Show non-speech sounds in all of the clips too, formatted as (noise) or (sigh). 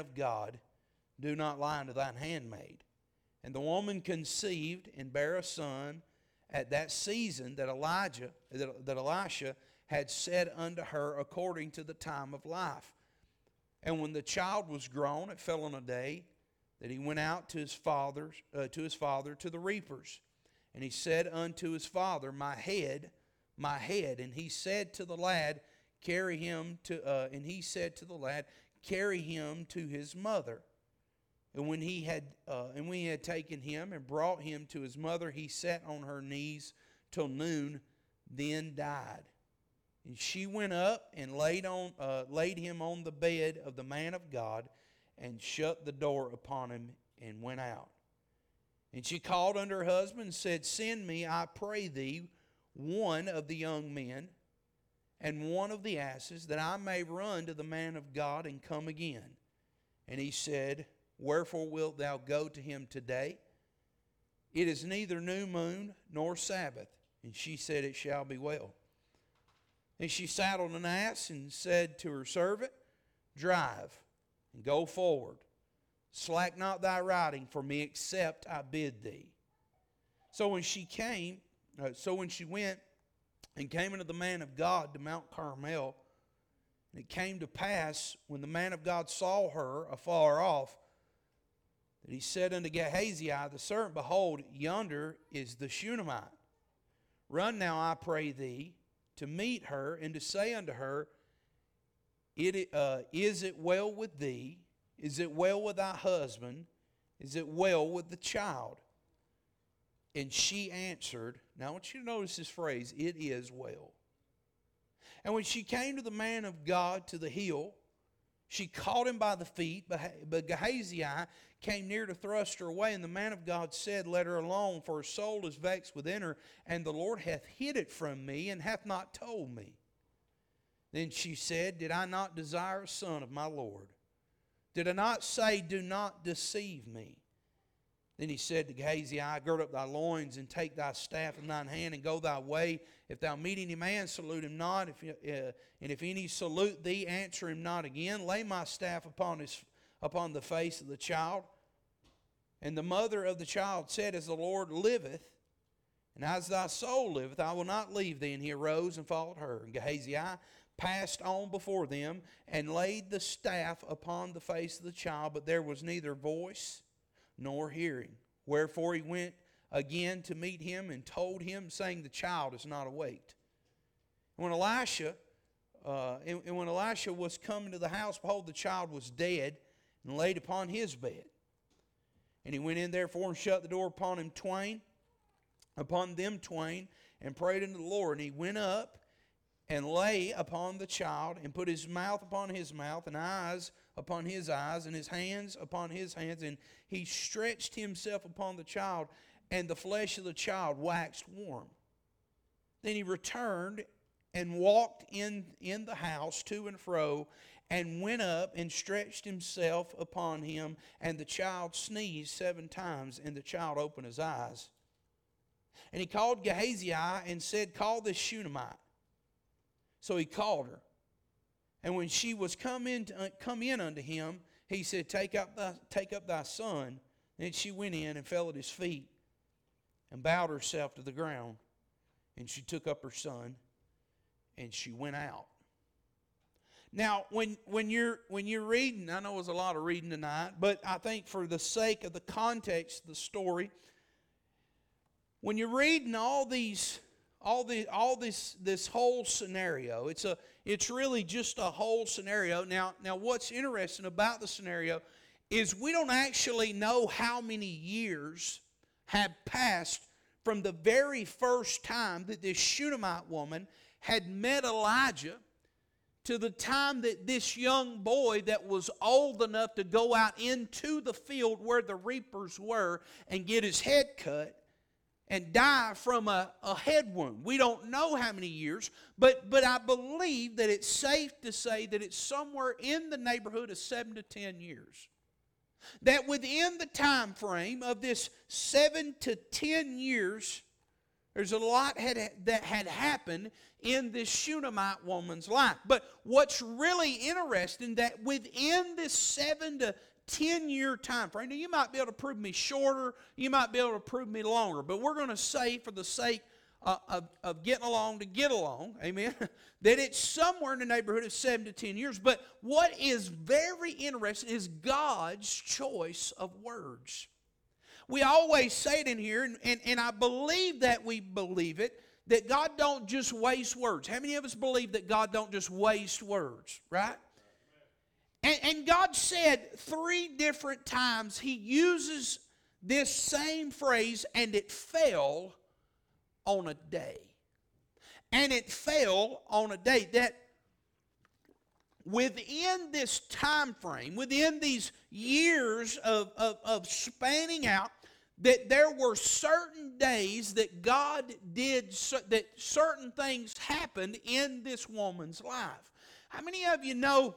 of God, do not lie unto thine handmaid. And the woman conceived and bare a son at that season that Elijah, that, that Elisha had said unto her according to the time of life. And when the child was grown, it fell on a day that he went out to his father's, uh, to his father to the reapers. And he said unto his father, My head, my head. And he said to the lad, Carry him to, uh, and he said to the lad, Carry him to his mother. And when he had uh, and he had taken him and brought him to his mother, he sat on her knees till noon, then died. And she went up and laid on uh, laid him on the bed of the man of God, and shut the door upon him and went out. And she called unto her husband and said, Send me, I pray thee, one of the young men and one of the asses, that I may run to the man of God and come again. And he said, Wherefore wilt thou go to him today? It is neither new moon nor Sabbath. And she said, It shall be well. And she saddled an ass and said to her servant, Drive and go forward. Slack not thy riding for me, except I bid thee. So when she came, uh, so when she went and came unto the man of God to Mount Carmel, and it came to pass when the man of God saw her afar off, that he said unto Gehazi the servant, Behold, yonder is the Shunammite. Run now, I pray thee, to meet her, and to say unto her, it, uh, Is it well with thee? Is it well with thy husband? Is it well with the child? And she answered, Now I want you to notice this phrase, it is well. And when she came to the man of God to the hill, she caught him by the feet, but Gehazi came near to thrust her away. And the man of God said, Let her alone, for her soul is vexed within her, and the Lord hath hid it from me, and hath not told me. Then she said, Did I not desire a son of my Lord? Did I not say, Do not deceive me? Then he said to Gehazi, I Gird up thy loins and take thy staff in thine hand and go thy way. If thou meet any man, salute him not. If, uh, and if any salute thee, answer him not again. Lay my staff upon, his, upon the face of the child. And the mother of the child said, As the Lord liveth, and as thy soul liveth, I will not leave thee. And he arose and followed her. And Gehazi passed on before them and laid the staff upon the face of the child, but there was neither voice nor hearing. Wherefore he went again to meet him and told him, saying, The child is not awake. When Elisha, uh, and, and when Elisha was coming to the house, behold, the child was dead and laid upon his bed. And he went in therefore and shut the door upon him twain, upon them twain, and prayed unto the Lord. And he went up and lay upon the child and put his mouth upon his mouth and eyes upon his eyes and his hands upon his hands and he stretched himself upon the child and the flesh of the child waxed warm. Then he returned and walked in in the house to and fro and went up and stretched himself upon him and the child sneezed seven times and the child opened his eyes. And he called Gehazi and said call this Shunammite. So he called her. And when she was come in, uh, come in unto him, he said, take up, thy, take up thy son. And she went in and fell at his feet and bowed herself to the ground. And she took up her son and she went out. Now, when, when, you're, when you're reading, I know it was a lot of reading tonight, but I think for the sake of the context of the story, when you're reading all these all the all this this whole scenario. It's a it's really just a whole scenario. Now now what's interesting about the scenario is we don't actually know how many years have passed from the very first time that this Shunammite woman had met Elijah to the time that this young boy that was old enough to go out into the field where the reapers were and get his head cut and die from a, a head wound. We don't know how many years, but, but I believe that it's safe to say that it's somewhere in the neighborhood of seven to ten years. That within the time frame of this seven to ten years, There's a lot had, that had happened in this Shunammite woman's life. But what's really interesting that within this seven to 10 year time frame, now you might be able to prove me shorter, you might be able to prove me longer, but we're going to say for the sake uh, of, of getting along to get along, amen, (laughs) that it's somewhere in the neighborhood of seven to 10 years. But what is very interesting is God's choice of words. We always say it in here, and, and, and I believe that we believe it, that God don't just waste words. How many of us believe that God don't just waste words, right? And, and God said three different times, He uses this same phrase, and it fell on a day. And it fell on a day that within this time frame, within these years of, of, of spanning out, that there were certain days that God did, that certain things happened in this woman's life. How many of you know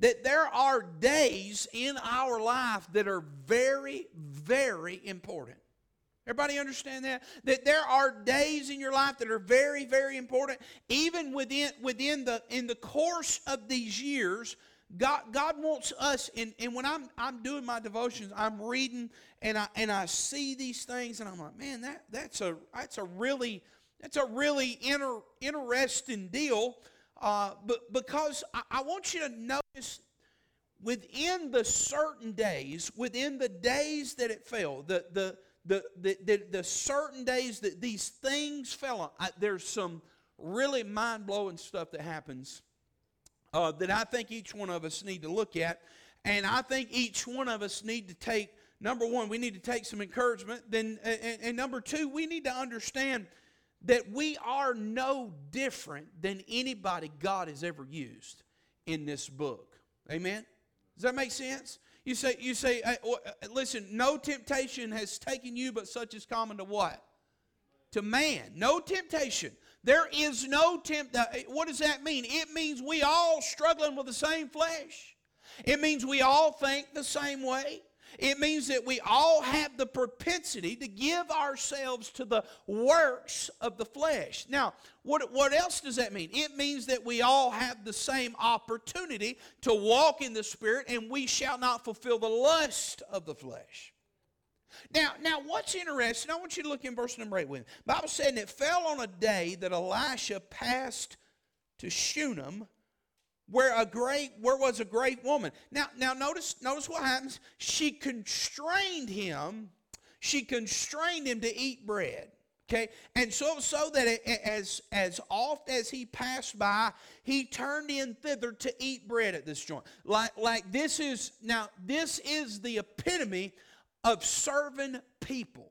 that there are days in our life that are very, very important? Everybody understand that? That there are days in your life that are very, very important. Even within within the in the course of these years, God, God wants us, and, and when I'm I'm doing my devotions, I'm reading and I and I see these things, and I'm like, man, that that's a that's a really that's a really inter, interesting deal. Uh, but because I, I want you to notice within the certain days, within the days that it fell, the the the, the, the, the certain days that these things fell on, I, there's some really mind blowing stuff that happens uh, that I think each one of us need to look at. And I think each one of us need to take, number one, we need to take some encouragement. Then, and, and number two, we need to understand that we are no different than anybody God has ever used in this book. Amen? Does that make sense? You say, you say, uh, listen, no temptation has taken you, but such is common to what? To man. No temptation. There is no tempt. Uh, what does that mean? It means we all struggling with the same flesh. It means we all think the same way. It means that we all have the propensity to give ourselves to the works of the flesh. Now, what, what else does that mean? It means that we all have the same opportunity to walk in the Spirit and we shall not fulfill the lust of the flesh. Now, now what's interesting, I want you to look in verse number 8 with me. The Bible said, it fell on a day that Elisha passed to Shunem, where a great where was a great woman. Now, now notice, notice what happens. She constrained him, she constrained him to eat bread. Okay, and so so that as as oft as he passed by, he turned in thither to eat bread at this joint. Like like this is now this is the epitome of serving people.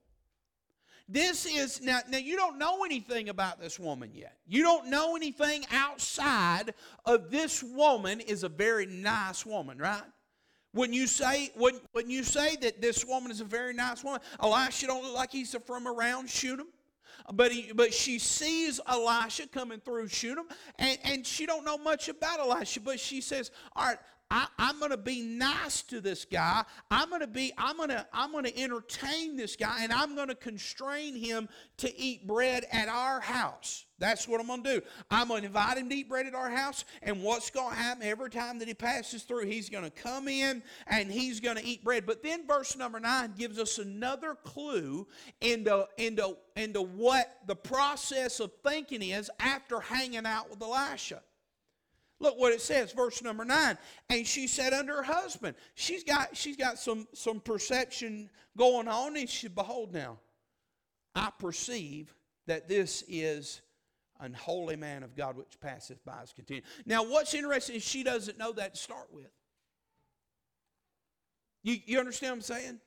This is now, now you don't know anything about this woman yet. You don't know anything outside of this woman is a very nice woman, right? When you say when, when you say that this woman is a very nice woman, Elisha don't look like he's from around Shunem. But, he, but she sees Elisha coming through Shunem, and, and she don't know much about Elisha, but she says, all right, I, am going to be nice to this guy. I'm going to be, I'm going to, I'm going to entertain this guy, and I'm going to constrain him to eat bread at our house. That's what I'm going to do. I'm going to invite him to eat bread at our house, and what's going to happen every time that he passes through, he's going to come in and he's going to eat bread. But then verse number nine gives us another clue into, into, into what the process of thinking is after hanging out with Elisha. Look what it says, verse number nine. And she said unto her husband, she's got she's got some some perception going on, and she behold now, I perceive that this is an holy man of God which passeth by his continued. Now, what's interesting is she doesn't know that to start with. You, you understand what I'm saying?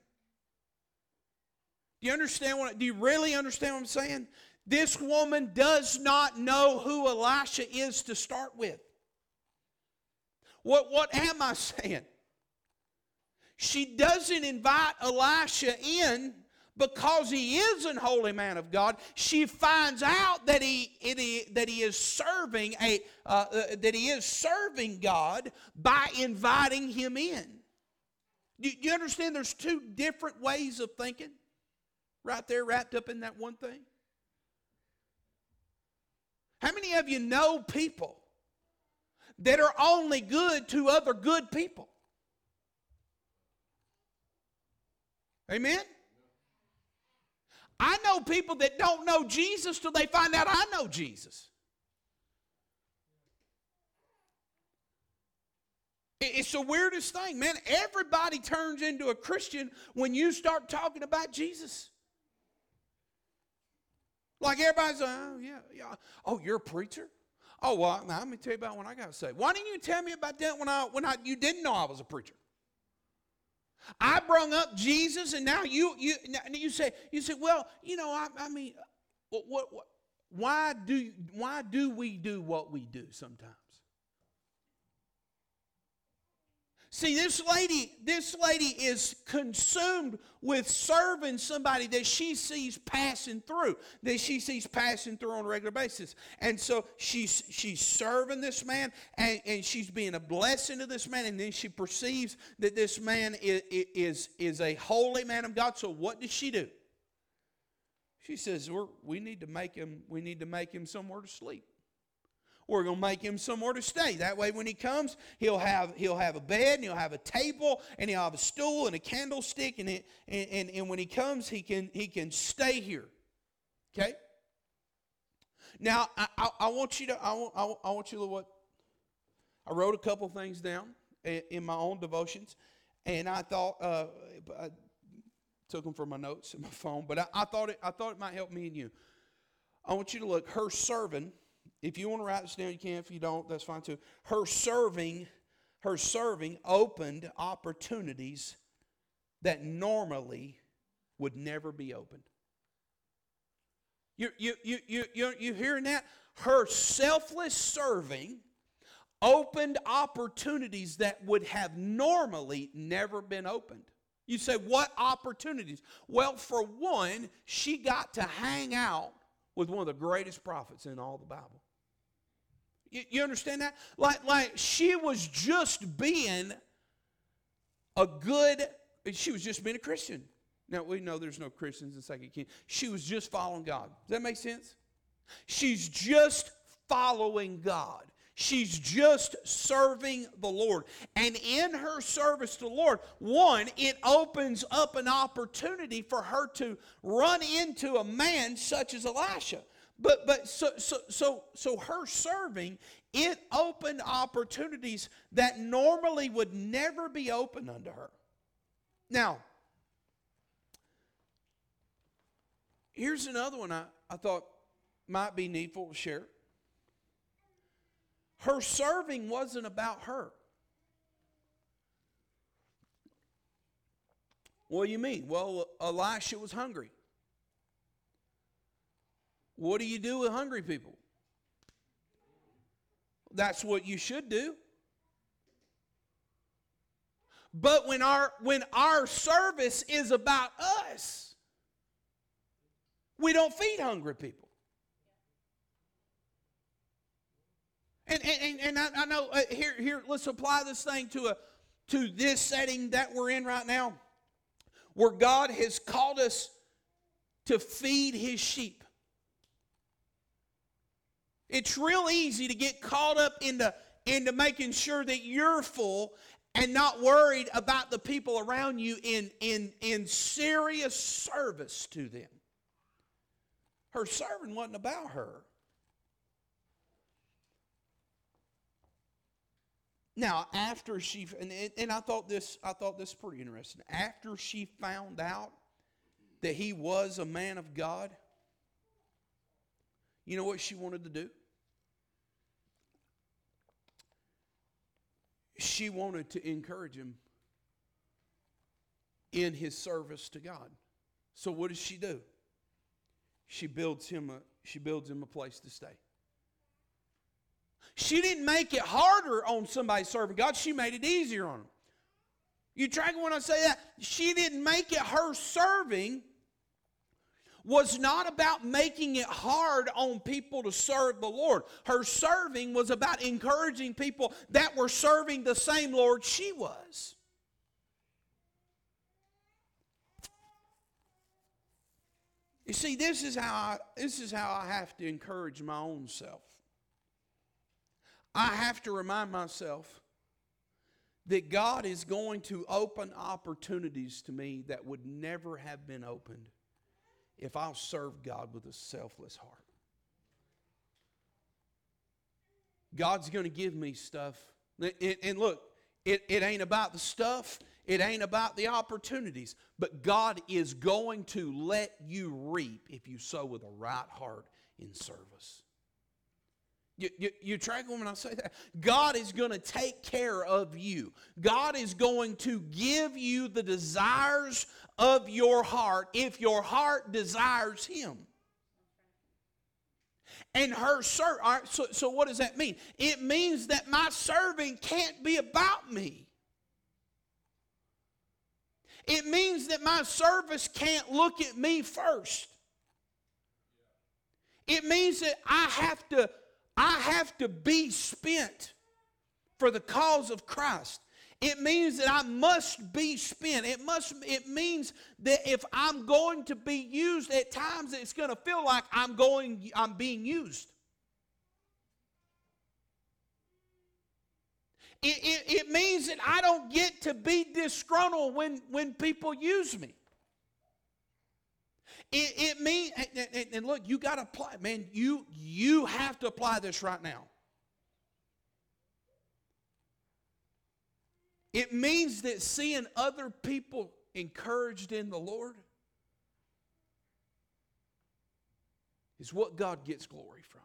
Do you understand what do you really understand what I'm saying? This woman does not know who Elisha is to start with. What, what am I saying? She doesn't invite Elisha in because he is an holy man of God. She finds out that he, that he is serving a uh, uh, that he is serving God by inviting him in. Do you understand? There's two different ways of thinking, right there, wrapped up in that one thing. How many of you know people that are only good to other good people? Amen? I know people that don't know Jesus till they find out I know Jesus. It's the weirdest thing, man. Everybody turns into a Christian when you start talking about Jesus. Like everybody's like, oh, yeah, yeah. Oh, you're a preacher? Oh, well, now, let me tell you about when I got saved. Why didn't you tell me about that when I when I you didn't know I was a preacher? I brung up Jesus, and now you you you say you say, well, you know, I, I mean, what, what, what why do why do we do what we do sometimes? See, this lady, this lady is consumed with serving somebody that she sees passing through, that she sees passing through on a regular basis. And so she's she's serving this man and, and she's being a blessing to this man, and then she perceives that this man is, is, is a holy man of God. So what does she do? She says, We're, we need to make him, we need to make him somewhere to sleep. We're going to make him somewhere to stay. That way, when he comes, he'll have, he'll have a bed, and he'll have a table, and he'll have a stool and a candlestick. And, it, and, and, and when he comes, he can, he can stay here. Okay? Now, I, I, I want you to, I want, I want you to what? I wrote a couple things down in my own devotions, and I thought, uh, I took them from my notes in my (laughs) phone, but I, I, thought it, I thought it might help me and you. I want you to look, her servant if you want to write this down, you can. If you don't, that's fine too. Her serving, her serving opened opportunities that normally would never be opened. You, you, you, you, you, you hearing that? Her selfless serving opened opportunities that would have normally never been opened. You say, what opportunities? Well, for one, she got to hang out with one of the greatest prophets in all the Bible. You, you understand that? Like, like she was just being a good, she was just being a Christian. Now, we know there's no Christians in Second Kings. She was just following God. Does that make sense? She's just following God. She's just serving the Lord. And in her service to the Lord, one, it opens up an opportunity for her to run into a man such as Elisha. But but so so so so her serving it opened opportunities that normally would never be open unto her. Now, here's another one I, I thought might be needful to share. Her serving wasn't about her. What do you mean? Well, Elisha was hungry. What do you do with hungry people? That's what you should do. But when our when our service is about us, we don't feed hungry people. And and, and I, I know uh, here here let's apply this thing to a to this setting that we're in right now, where God has called us to feed His sheep. It's real easy to get caught up into, into making sure that you're full and not worried about the people around you in, in, in serious service to them. Her serving wasn't about her. Now, after she and, and I thought this I thought this pretty interesting. After she found out that he was a man of God, you know what she wanted to do? She wanted to encourage him in his service to God. So what does she do? She builds him a she builds him a place to stay. She didn't make it harder on somebody serving God, she made it easier on them. You tracking when I say that? She didn't make it her serving was not about making it hard on people to serve the Lord. Her serving was about encouraging people that were serving the same Lord she was. You see, this is how I, this is how I have to encourage my own self. I have to remind myself that God is going to open opportunities to me that would never have been opened if I'll serve God with a selfless heart. God's going to give me stuff. And look, it, it ain't about the stuff, it ain't about the opportunities, but God is going to let you reap if you sow with a right heart in service. You, you, you track when I say that? God is going to take care of you. God is going to give you the desires of your heart if your heart desires Him. And her serve. so, so what does that mean? It means that my serving can't be about me. It means that my service can't look at me first. It means that I have to I have to be spent for the cause of Christ. It means that I must be spent. It must it means that if I'm going to be used at times it's going to feel like I'm going I'm being used. It, it, it means that I don't get to be disgruntled when, when people use me. It, it means, and, and look, you got to apply, man, you, you have to apply this right now. It means that seeing other people encouraged in the Lord is what God gets glory from.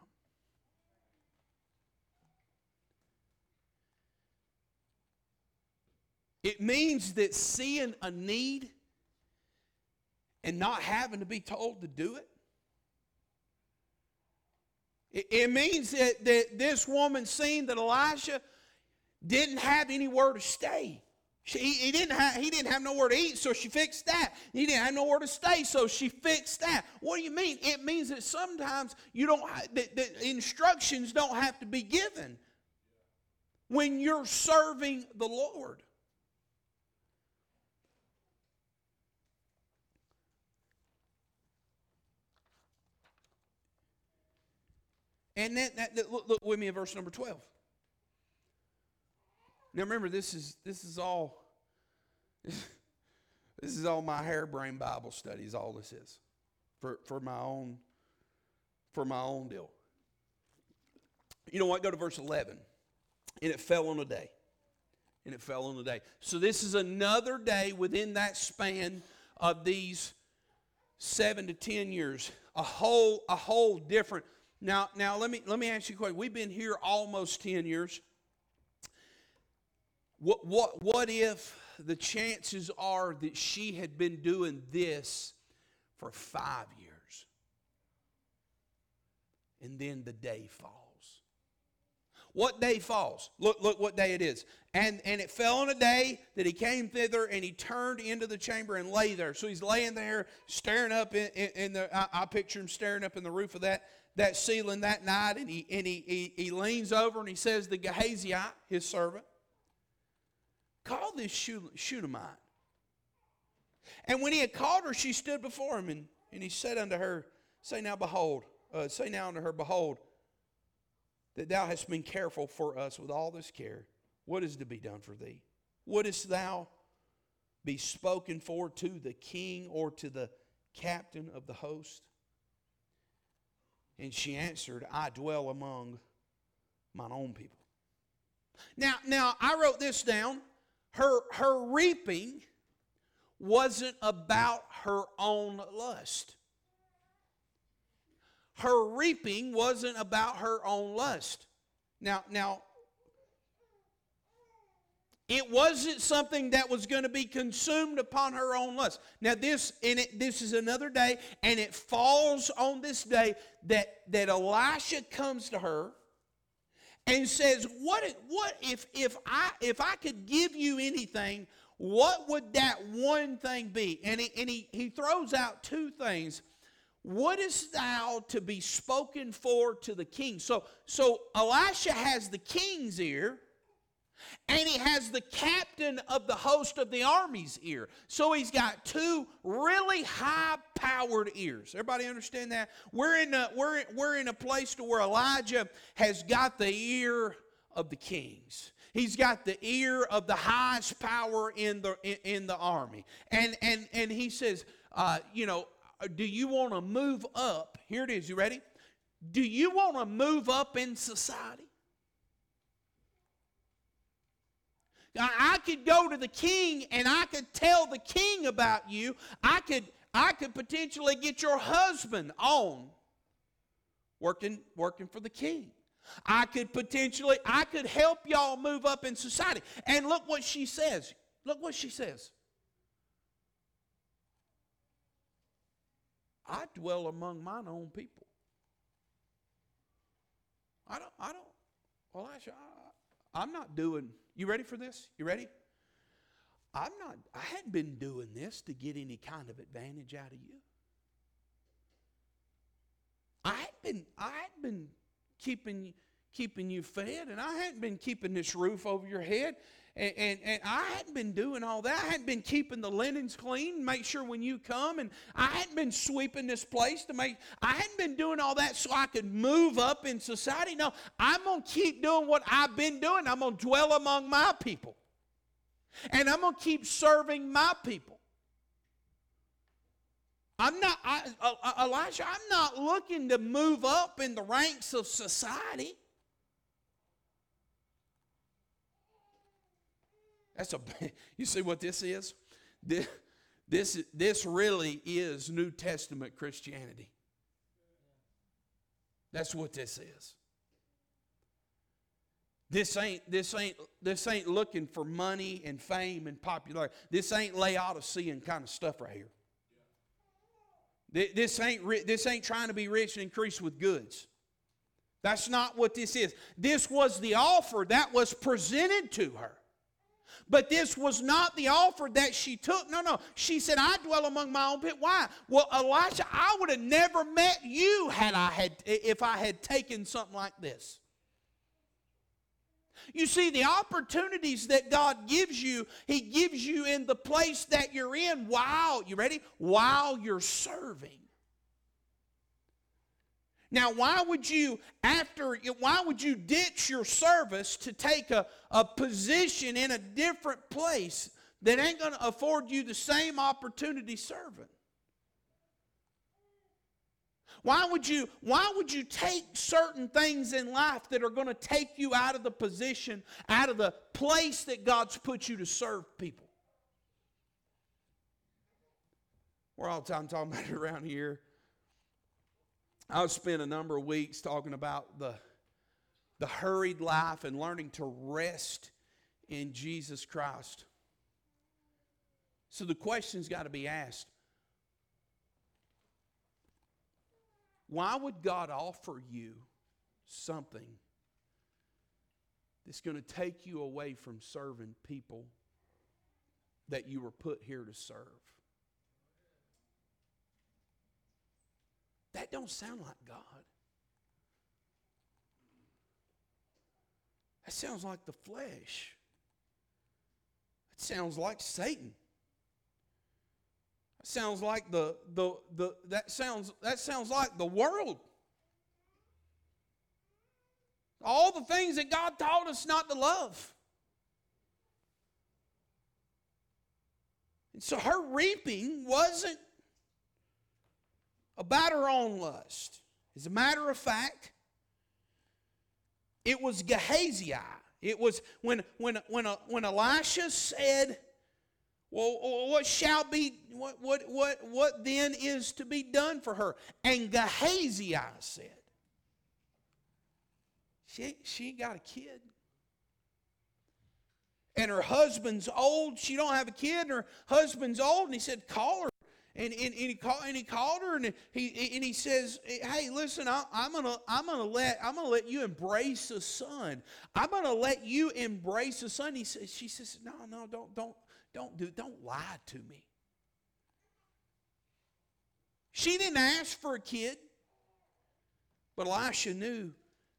It means that seeing a need and not having to be told to do it. It, means that, that this woman seen that Elisha didn't have anywhere to stay. She, he, didn't have, he didn't have nowhere to eat, so she fixed that. He didn't have nowhere to stay, so she fixed that. What do you mean? It means that sometimes you don't that, that instructions don't have to be given when you're serving the Lord. And then, that, that, look, look with me in verse number 12. Now remember, this is this is all (laughs) this is all my harebrained Bible studies. All this is for for my own for my own deal. You know what? Go to verse 11. And it fell on a day. And it fell on a day. So this is another day within that span of these seven to ten years. A whole a whole different now, now let me let me ask you a question. We've been here almost 10 years. What what what if the chances are that she had been doing this for five years? And then the day falls. What day falls? Look, look what day it is. And, and it fell on a day that he came thither and he turned into the chamber and lay there. So he's laying there, staring up in, in, in the, I, I, picture him staring up in the roof of that, that ceiling that night, and he, and he, he, he leans over and he says to Gehazi, his servant, call this Shunammite. And when he had called her, she stood before him, and, and he said unto her, Say now, behold, uh, say now unto her, Behold, that thou hast been careful for us with all this care. What is to be done for thee? Wouldst thou be spoken for to the king or to the captain of the host? And she answered, I dwell among mine own people. Now, now I wrote this down. Her, her reaping wasn't about her own lust. Her reaping wasn't about her own lust. Now, now, it wasn't something that was going to be consumed upon her own lust. Now, this and it, this is another day, and it falls on this day that, that Elisha comes to her and says, What, what if, if, I, if I could give you anything, what would that one thing be? And he, and he, he throws out two things. What is thou to be spoken for to the king? So, so Elisha has the king's ear and he has the captain of the host of the army's ear. So he's got two really high powered ears. Everybody understand that? We're in a, we're, we're in a place to where Elijah has got the ear of the kings. He's got the ear of the highest power in the in, in the army. And and and he says, uh, you know, do you want to move up? Here it is. You ready? Do you want to move up in society? I could go to the king and I could tell the king about you. I could I could potentially get your husband on working working for the king. I could potentially I could help y'all move up in society. And look what she says. Look what she says. I dwell among mine own people. I don't I don't well Elisha, I, I'm not doing you ready for this? You ready? I'm not, I hadn't been doing this to get any kind of advantage out of you. I had been, I had been keeping, keeping you fed, and I hadn't been keeping this roof over your head. And, and, and, I hadn't been doing all that. I hadn't been keeping the linens clean, make sure when you come, and I hadn't been sweeping this place to make, I hadn't been doing all that so I could move up in society. No, I'm going to keep doing what I've been doing. I'm going to dwell among my people. And I'm going to keep serving my people. I'm not, I, uh, Elisha, I'm not looking to move up in the ranks of society. That's a (laughs) you see what this is? This, this, this really is New Testament Christianity. That's what this is. This ain't this ain't this ain't looking for money and fame and popularity. This ain't Laodicean kind of stuff right here. This ain't this ain't trying to be rich and increase with goods. That's not what this is. This was the offer that was presented to her. But this was not the offer that she took. No, no. She said, I dwell among my own pit. Why? Well, Elisha, I would have never met you had I had if I had taken something like this. You see, the opportunities that God gives you, He gives you in the place that you're in while, you ready? While you're serving. Now, why would you, after, why would you ditch your service to take a, a position in a different place that ain't going to afford you the same opportunity serving? Why would you why would you take certain things in life that are going to take you out of the position, out of the place that God's put you to serve people? We're all the time talking about it around here. I've spent a number of weeks talking about the, the hurried life and learning to rest in Jesus Christ. So the question's got to be asked why would God offer you something that's going to take you away from serving people that you were put here to serve? That don't sound like God. That sounds like the flesh. That sounds like Satan. That sounds like the, the, the that sounds that sounds like the world. All the things that God taught us not to love. And so her reaping wasn't about her own lust. As a matter of fact, it was Gehazi. It was when, when, when, uh, when Elisha said, well, what shall be, what, what, what, what then is to be done for her? And Gehazi said, she, she ain't got a kid. And her husband's old. She don't have a kid, and her husband's old. And he said, call her and, and, and, he, call, and he called her and he, and he says, hey, listen, I, I'm going to I'm gonna let, I'm gonna let you embrace a son. I'm going to let you embrace a son. He says, she says, no, no, don't, don't, don't do, don't lie to me. She didn't ask for a kid, but Elisha knew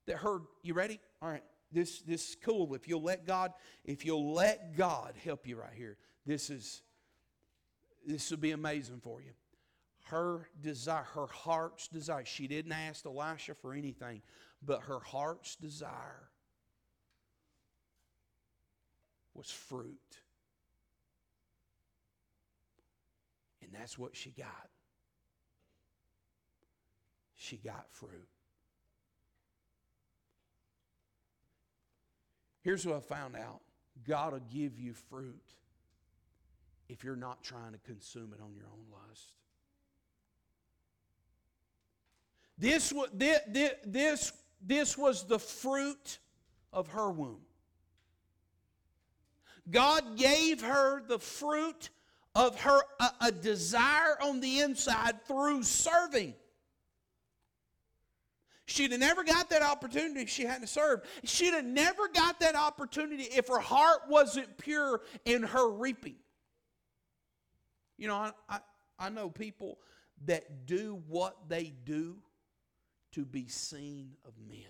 that her, you ready? All right, this, this is cool. If you'll let God, if you'll let God help you right here, this is this would be amazing for you. Her desire, her heart's desire, she didn't ask Elisha for anything, but her heart's desire was fruit. And that's what she got. She got fruit. Here's what I found out God will give you fruit if you're not trying to consume it on your own lust. This, this, this, this was the fruit of her womb. God gave her the fruit of her a, a desire on the inside through serving. She'd have never got that opportunity if she hadn't served. She'd have never got that opportunity if her heart wasn't pure in her reaping. You know, I, I, I know people that do what they do to be seen of men.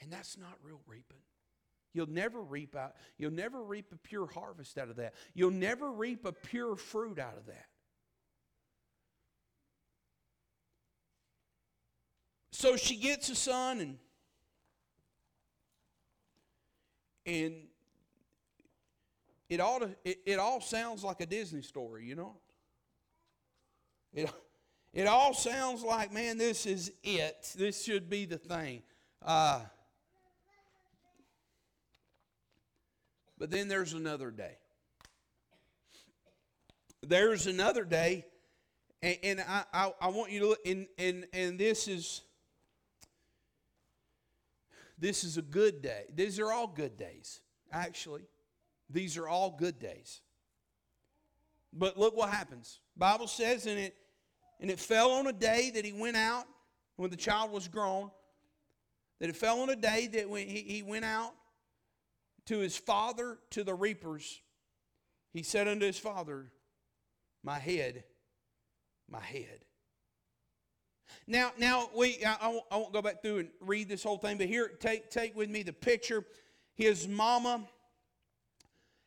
And that's not real reaping. You'll never reap out, you'll never reap a pure harvest out of that. You'll never reap a pure fruit out of that. So she gets a son and and it all it, it all sounds like a Disney story, you know. It it all sounds like, man, this is it. This should be the thing. Uh, But then there's another day. There's another day, and, and I, I, I, want you to look, and, and, and this is this is a good day. These are all good days, actually. These are all good days. But look what happens. Bible says, and it and it fell on a day that he went out when the child was grown. That it fell on a day that when he, he went out to his father to the reapers, he said unto his father, My head, my head. Now, now we I, I, won't, I won't go back through and read this whole thing, but here take take with me the picture. His mama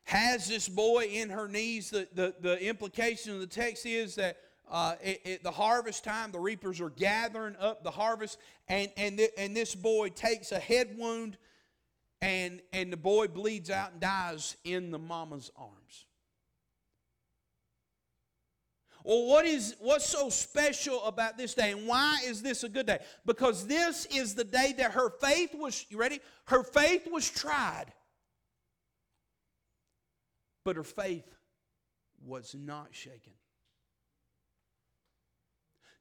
has this boy in her knees. The the, the implication of the text is that uh, the harvest time, the reapers are gathering up the harvest, and and th- and this boy takes a head wound and and the boy bleeds out and dies in the mama's arms. Well what is what's so special about this day and why is this a good day? Because this is the day that her faith was you ready? Her faith was tried but her faith was not shaken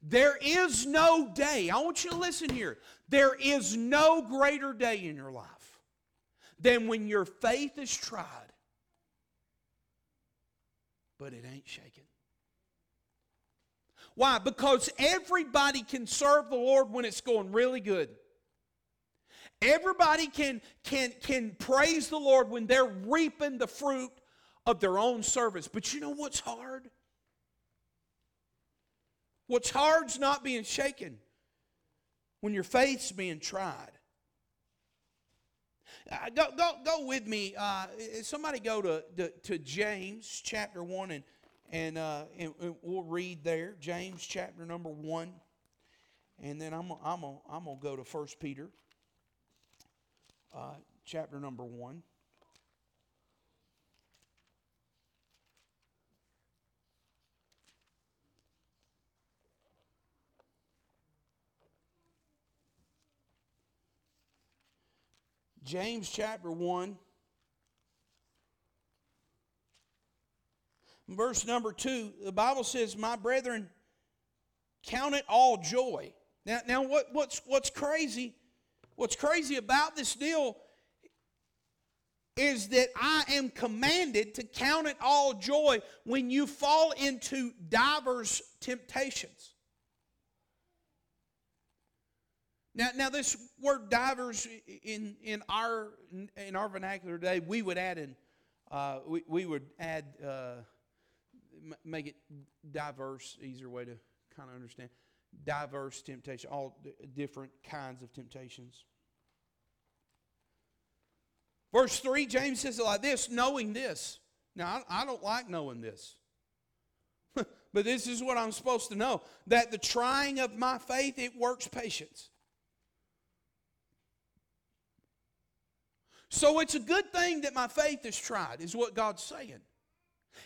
there is no day i want you to listen here there is no greater day in your life than when your faith is tried, but it ain't shaken. Why? Because everybody can serve the Lord when it's going really good. Everybody can, can, can praise the Lord when they're reaping the fruit of their own service. But you know what's hard? What's hard's not being shaken when your faith's being tried. Uh, go, go, go with me. Uh, somebody go to, to, to, James chapter 1 and, and, uh, and, and, we'll read there. James chapter number 1. And then I'm, I'm, I'm going to go to 1 Peter uh, chapter number 1. James chapter 1, verse number 2, the Bible says, My brethren, count it all joy. Now, now what, what's, what's crazy? What's crazy about this deal is that I am commanded to count it all joy when you fall into divers temptations. Now, now this word divers in, in our in our vernacular today, we would add in uh, we, we would add uh, make it diverse, easier way to kind of understand. Diverse temptation, all different kinds of temptations. Verse 3, James says it like this knowing this. Now, I, I don't like knowing this. (laughs) but this is what I'm supposed to know that the trying of my faith, it works patience. So it's a good thing that my faith is tried, is what God's saying.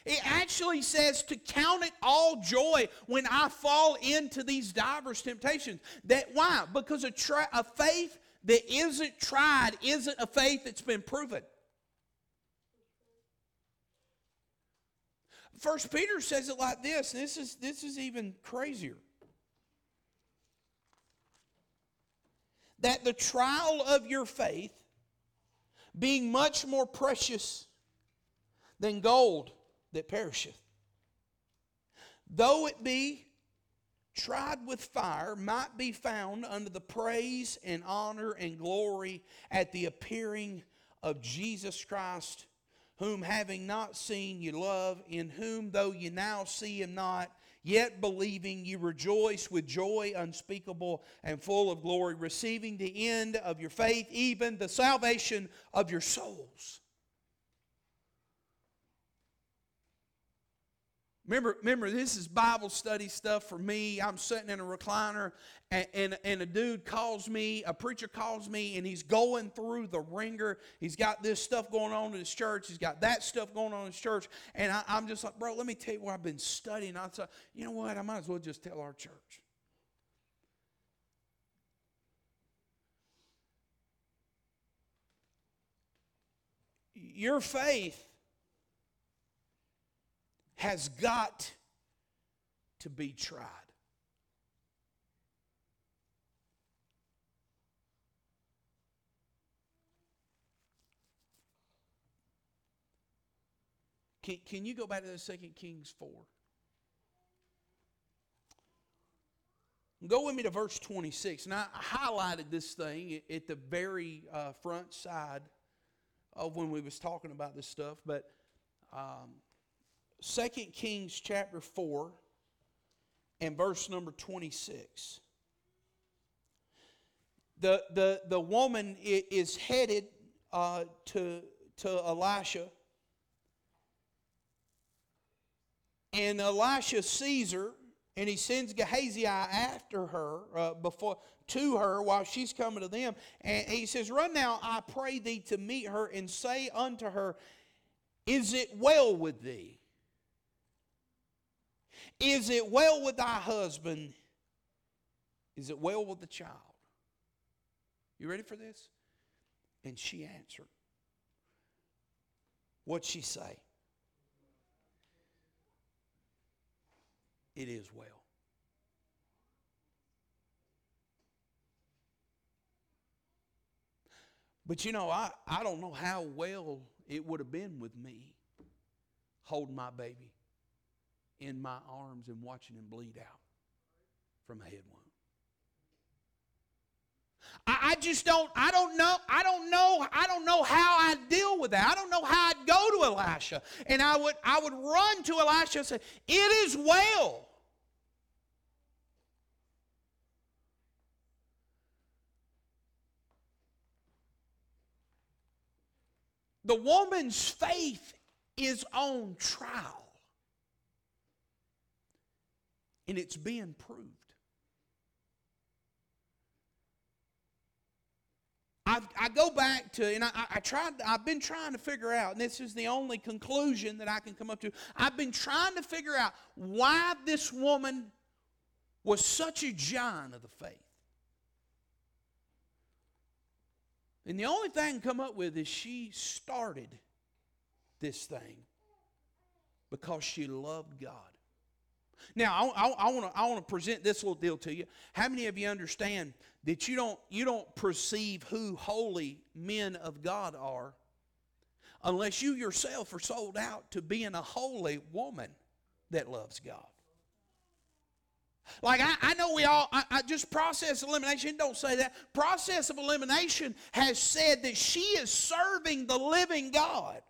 It actually says to count it all joy when I fall into these diverse temptations. That why? Because a, tri- a faith that isn't tried isn't a faith that's been proven. First Peter says it like this, this is this is even crazier. That the trial of your faith, being much more precious than gold that perisheth, though it be tried with fire, might be found under the praise and honor and glory at the appearing of Jesus Christ whom having not seen you love, in whom though you now see him not, yet believing you rejoice with joy unspeakable and full of glory, receiving the end of your faith, even the salvation of your souls. Remember, remember, this is Bible study stuff for me. I'm sitting in a recliner, and, and, and, a dude calls me, a preacher calls me, and he's going through the wringer. He's got this stuff going on in his church. He's got that stuff going on in his church. And I, am just like, bro, let me tell you what I've been studying. I thought, you know what? I might as well just tell our church. Your faith has got to be tried. Can, can you go back to the Second Kings 4? Go with me to verse 26. And I highlighted this thing at the very uh, front side of when we was talking about this stuff. But um, 2 Kings chapter 4 and verse number 26. The, the, the woman is headed uh, to, to Elisha. And Elisha sees her, and he sends Gehazi after her, uh, before to her while she's coming to them. And he says, Run now, I pray thee, to meet her, and say unto her, Is it well with thee? Is it well with thy husband? Is it well with the child? You ready for this? And she answered. What'd she say? It is well. But you know, I, I don't know how well it would have been with me holding my baby in my arms and watching him bleed out from a head wound. I, just don't, I don't know, I don't know, I don't know how I'd deal with that. I don't know how I'd go to Elisha. And I would I would run to Elisha and say, It is well. The woman's faith is on trial. And it's being proved. I've, i go back to, and I, I tried, I've been trying to figure out, and this is the only conclusion that I can come up to. I've been trying to figure out why this woman was such a giant of the faith. And the only thing I can come up with is she started this thing because she loved God. Now, I, I, I want to I want to present this little deal to you. How many of you understand that you don't you don't perceive who holy men of God are unless you yourself are sold out to being a holy woman that loves God? Like I, I know we all I, I just process elimination don't say that. Process of elimination has said that she is serving the living God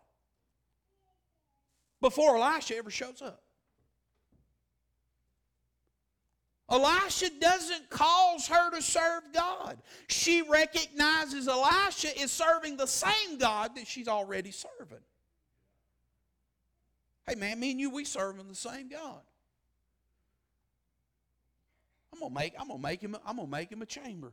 before Elisha ever shows up. Elisha doesn't cause her to serve God. She recognizes Elisha is serving the same God that she's already serving. Hey man, me and you, we serving the same God. I'm gonna make, I'm gonna make him, I'm gonna make him a chamber.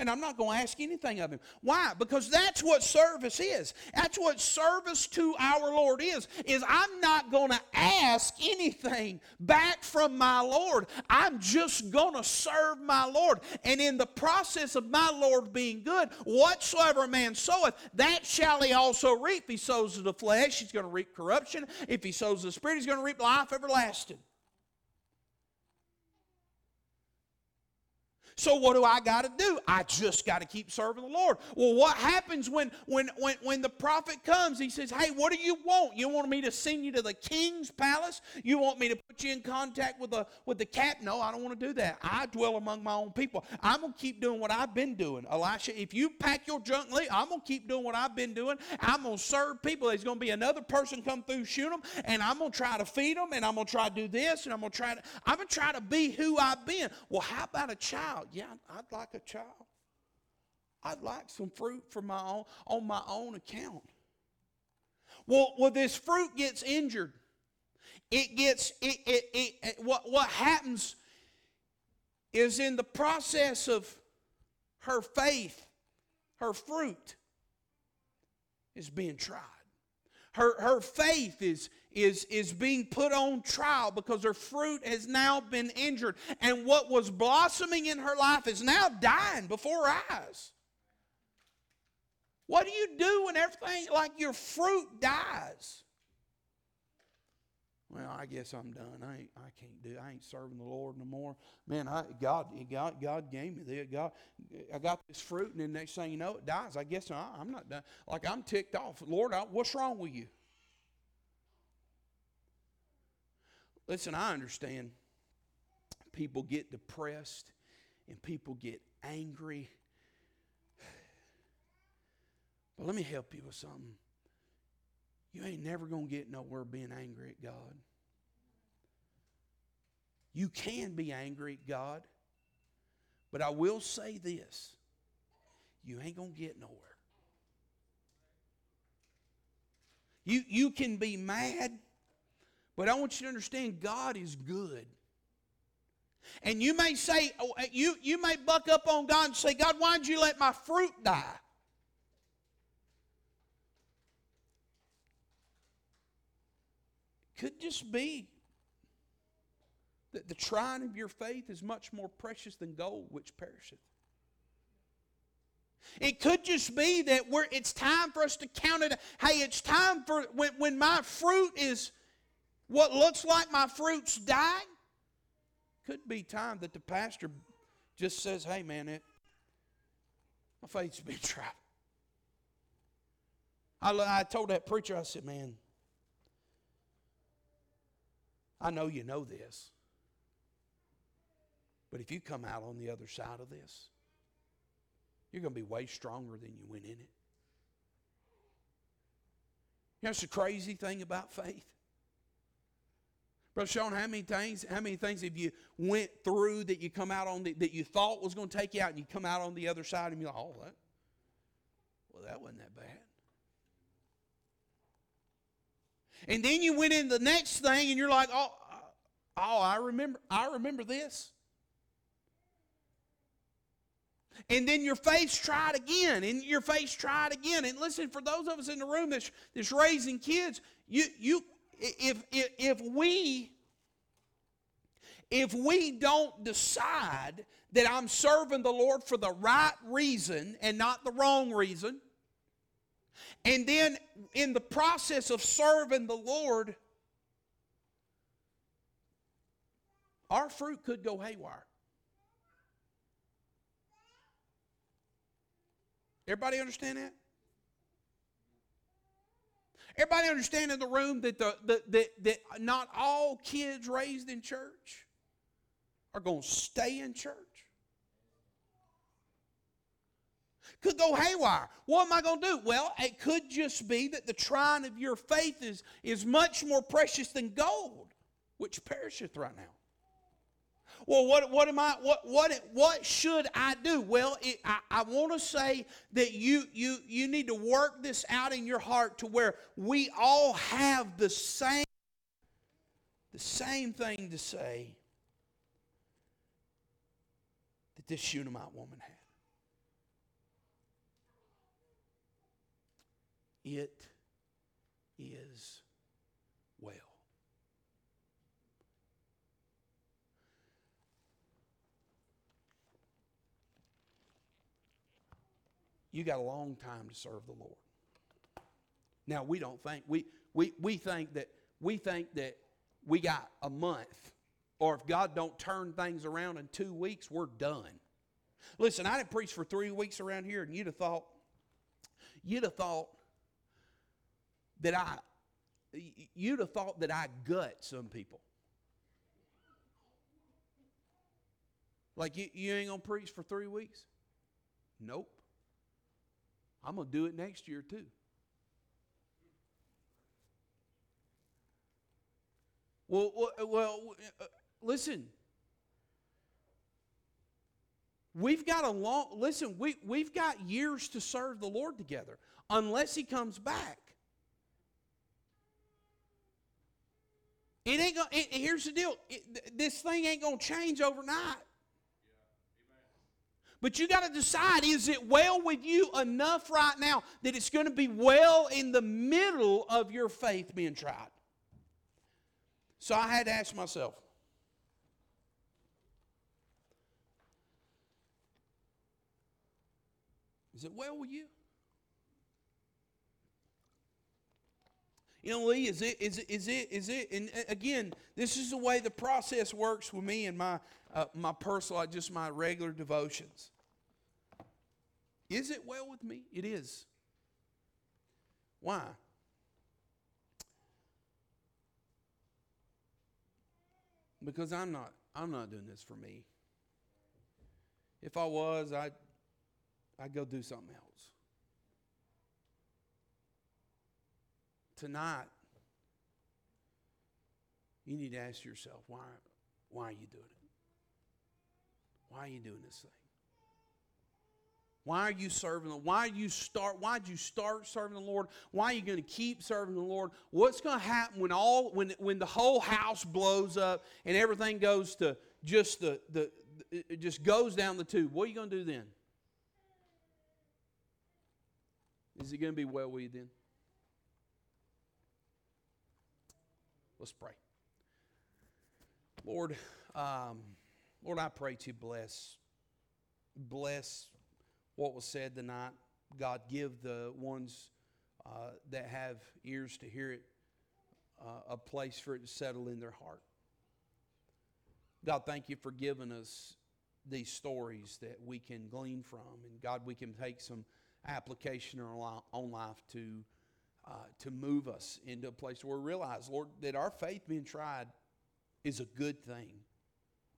And I'm not going to ask anything of him. Why? Because that's what service is. That's what service to our Lord is. Is I'm not going to ask anything back from my Lord. I'm just going to serve my Lord. And in the process of my Lord being good, whatsoever a man soweth, that shall he also reap. If he sows the flesh, he's going to reap corruption. If he sows the spirit, he's going to reap life everlasting. So what do I got to do? I just got to keep serving the Lord. Well, what happens when when when when the prophet comes? He says, "Hey, what do you want? You want me to send you to the king's palace? You want me to put you in contact with the with the cap? No, I don't want to do that. I dwell among my own people. I'm gonna keep doing what I've been doing. Elisha, if you pack your junk, leave, I'm gonna keep doing what I've been doing. I'm gonna serve people. There's gonna be another person come through, shoot them, and I'm gonna try to feed them, and I'm gonna try to do this, and I'm gonna try to I'm gonna try to be who I've been. Well, how about a child? Yeah, I'd like a child. I'd like some fruit for my own, on my own account. Well, well, this fruit gets injured. It gets it, it, it, it what what happens is in the process of her faith, her fruit is being tried. Her, her faith is, is, is being put on trial because her fruit has now been injured. And what was blossoming in her life is now dying before her eyes. What do you do when everything like your fruit dies? Well, I guess I'm done. I ain't, I can't do. I ain't serving the Lord no more. Man, I, God, God, God gave me this. God, I got this fruit, and then next thing you know, it dies. I guess I'm not done. Like I'm ticked off. Lord, I, what's wrong with you? Listen, I understand. People get depressed, and people get angry. But let me help you with something. You ain't never going to get nowhere being angry at God. You can be angry at God, but I will say this you ain't going to get nowhere. You, you can be mad, but I want you to understand God is good. And you may say, oh, you, you may buck up on God and say, God, why'd you let my fruit die? Could just be that the trying of your faith is much more precious than gold which perisheth. It could just be that we're, it's time for us to count it. Hey, it's time for when, when my fruit is what looks like my fruit's dying. Could be time that the pastor just says, hey, man, it, my faith's been (laughs) tried. I, I told that preacher, I said, man, I know you know this. But if you come out on the other side of this, you're going to be way stronger than you went in it. You know, it's a crazy thing about faith. Brother Sean, how many things, how many things have you went through that you come out on the, that you thought was going to take you out and you come out on the other side and you're like, oh, that, well, that wasn't that bad. And then you went in the next thing and you're like, oh, oh, I remember, I remember this. And then your face tried again, and your face tried again. And listen, for those of us in the room that's, that's raising kids, you, you, if, if, if we if we don't decide that I'm serving the Lord for the right reason and not the wrong reason, and then in the process of serving the Lord, our fruit could go haywire. Everybody understand that? Everybody understand in the room that, the, the, that, that not all kids raised in church are going to stay in church? Could go haywire. What am I going to do? Well, it could just be that the trying of your faith is, is much more precious than gold, which perisheth right now well, what, what am I, what, what, what should I do? Well, it, I, I want to say that you, you, you need to work this out in your heart to where we all have the same, the same thing to say that this Shunammite woman had. It is You got a long time to serve the Lord. Now we don't think we we we think that we think that we got a month or if God don't turn things around in 2 weeks, we're done. Listen, I didn't preach for 3 weeks around here and you'd have thought you'd have thought that I you'd have thought that I gut some people. Like you, you ain't gonna preach for three weeks? Nope. I'm gonna do it next year too. Well, well, uh, listen. We've got a long listen. We we've got years to serve the Lord together, unless He comes back. It ain't gonna, it, here's the deal it, this thing ain't going to change overnight. But you got to decide is it well with you enough right now that it's going to be well in the middle of your faith being tried? So I had to ask myself Is it well with you? You know, Lee, is it, is it, is it, is it, and uh, again, this is the way the process works with me and my, uh, my personal, just my regular devotions. Is it well with me? It is. Why? Because I'm not, I'm not doing this for me. If I was, I'd, I'd go do something else. tonight, you need to ask yourself, why, why are you doing it? Why are you doing this thing? Why are you serving the Why you start? Why did you start serving the Lord? Why are you going to keep serving the Lord? What's going to happen when all when when the whole house blows up and everything goes to just the the it just goes down the tube? What are you going to do then? Is it going to be well with you then? Let's pray. Lord, um, Lord, I pray to bless, bless what was said tonight. God, give the ones uh, that have ears to hear it uh, a place for it to settle in their heart. God, thank you for giving us these stories that we can glean from. And God, we can take some application in our life to uh, to move us into a place where we realize, Lord, that our faith being tried is a good thing.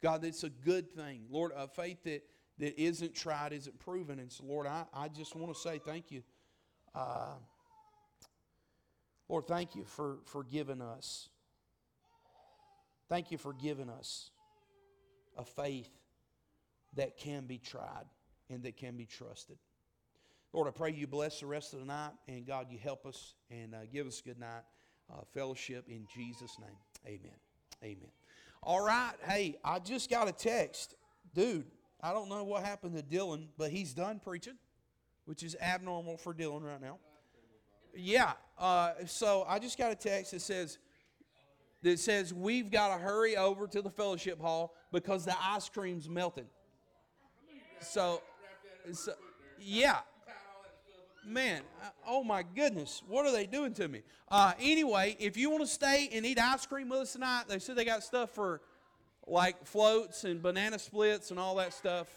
God, it's a good thing. Lord, a faith that, that isn't tried isn't proven. And so, Lord, I, I just want to say thank you. Uh, Lord, thank you for, for giving us. Thank you for giving us a faith that can be tried and that can be trusted. Lord, I pray you bless the rest of the night, and God, you help us and uh, give us good night uh, fellowship in Jesus' name. Amen. Amen. All right. Hey, I just got a text. Dude, I don't know what happened to Dylan, but he's done preaching, which is abnormal for Dylan right now. Yeah. Uh, so I just got a text that says, that says we've got to hurry over to the fellowship hall because the ice cream's melting. So, so yeah, man, oh my goodness, what are they doing to me? Uh, anyway, if you want to stay and eat ice cream with us tonight, they said they got stuff for like floats and banana splits and all that stuff.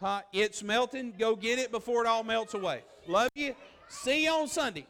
Huh? It's melting. Go get it before it all melts away. Love you. See you on Sunday.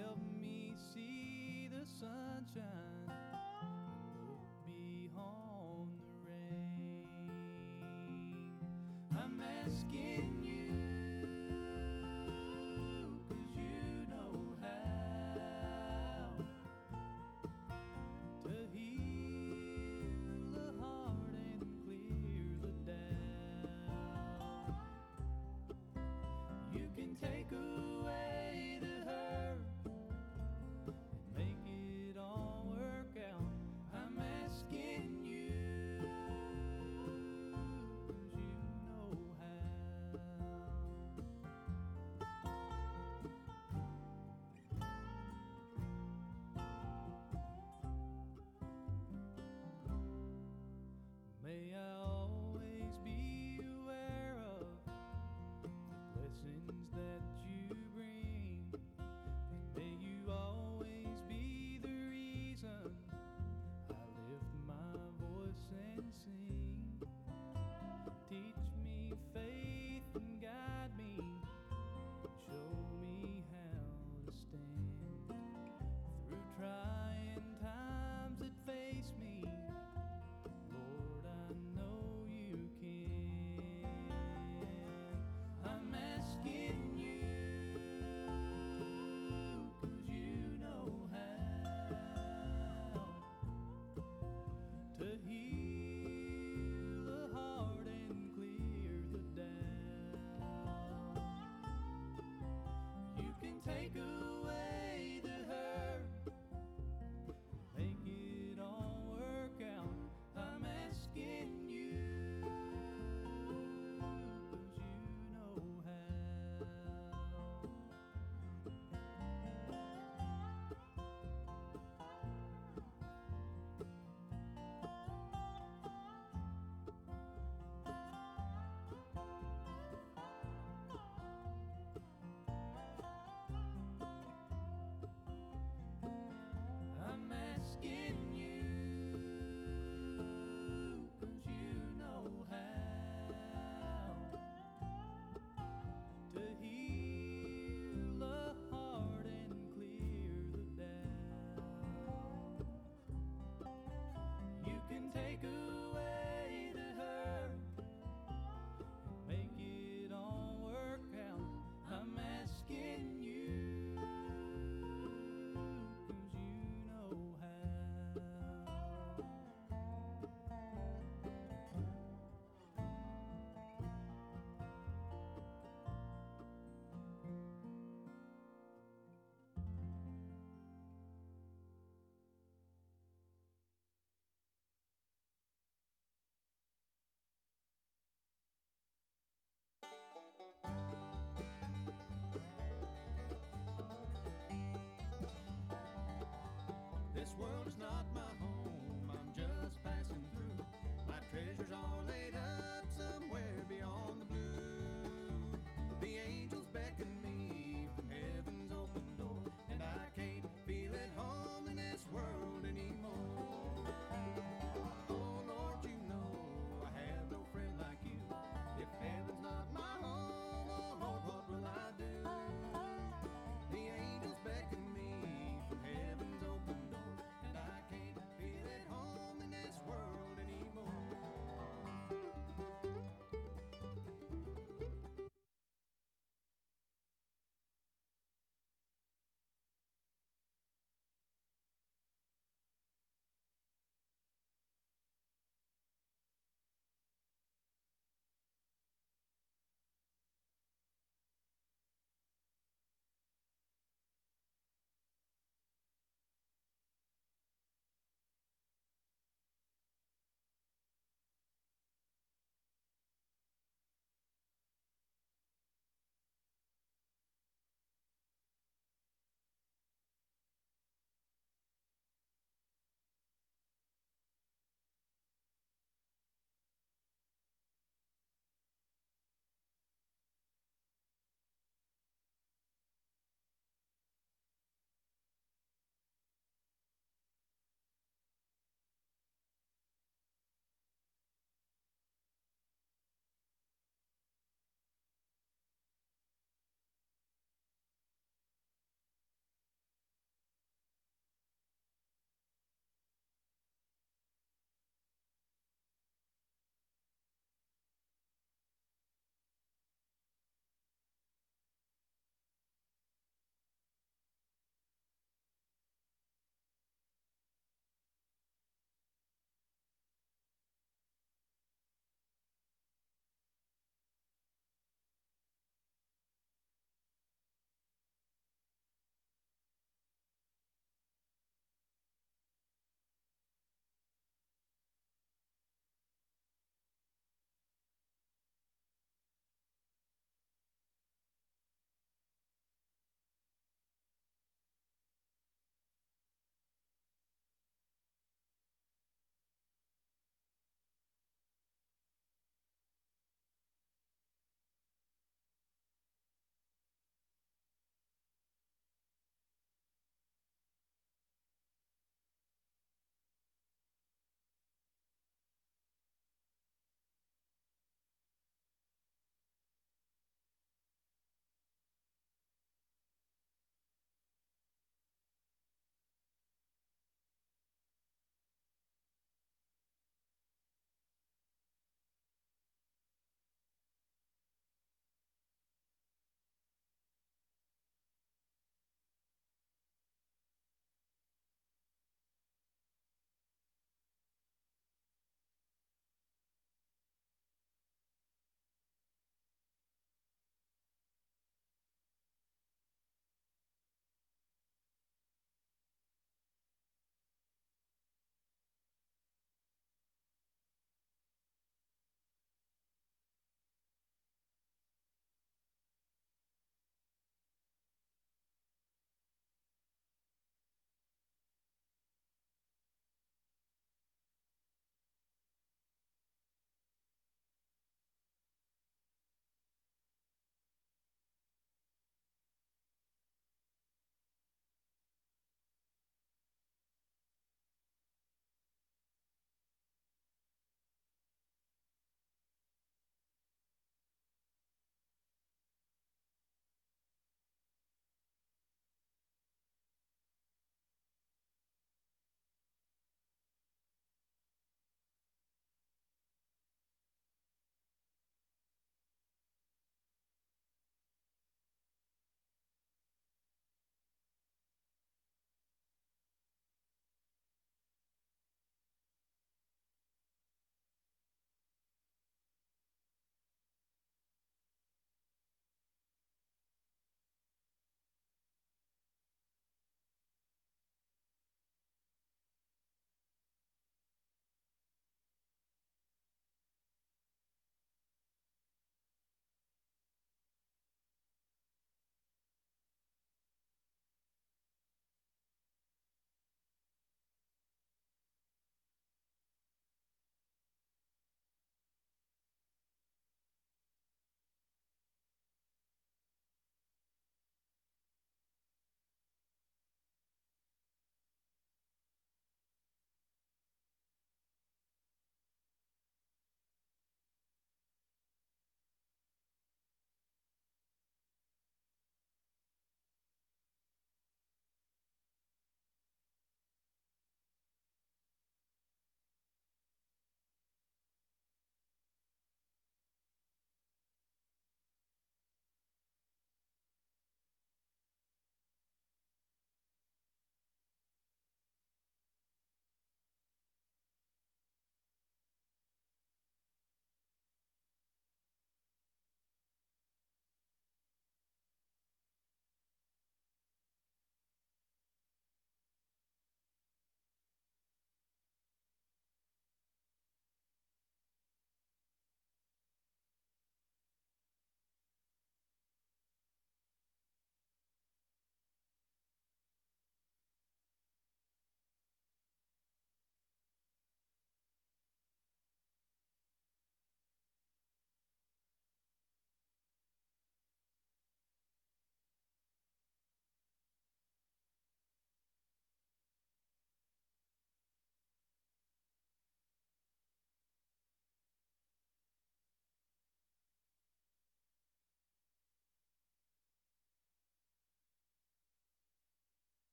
Help me. Good.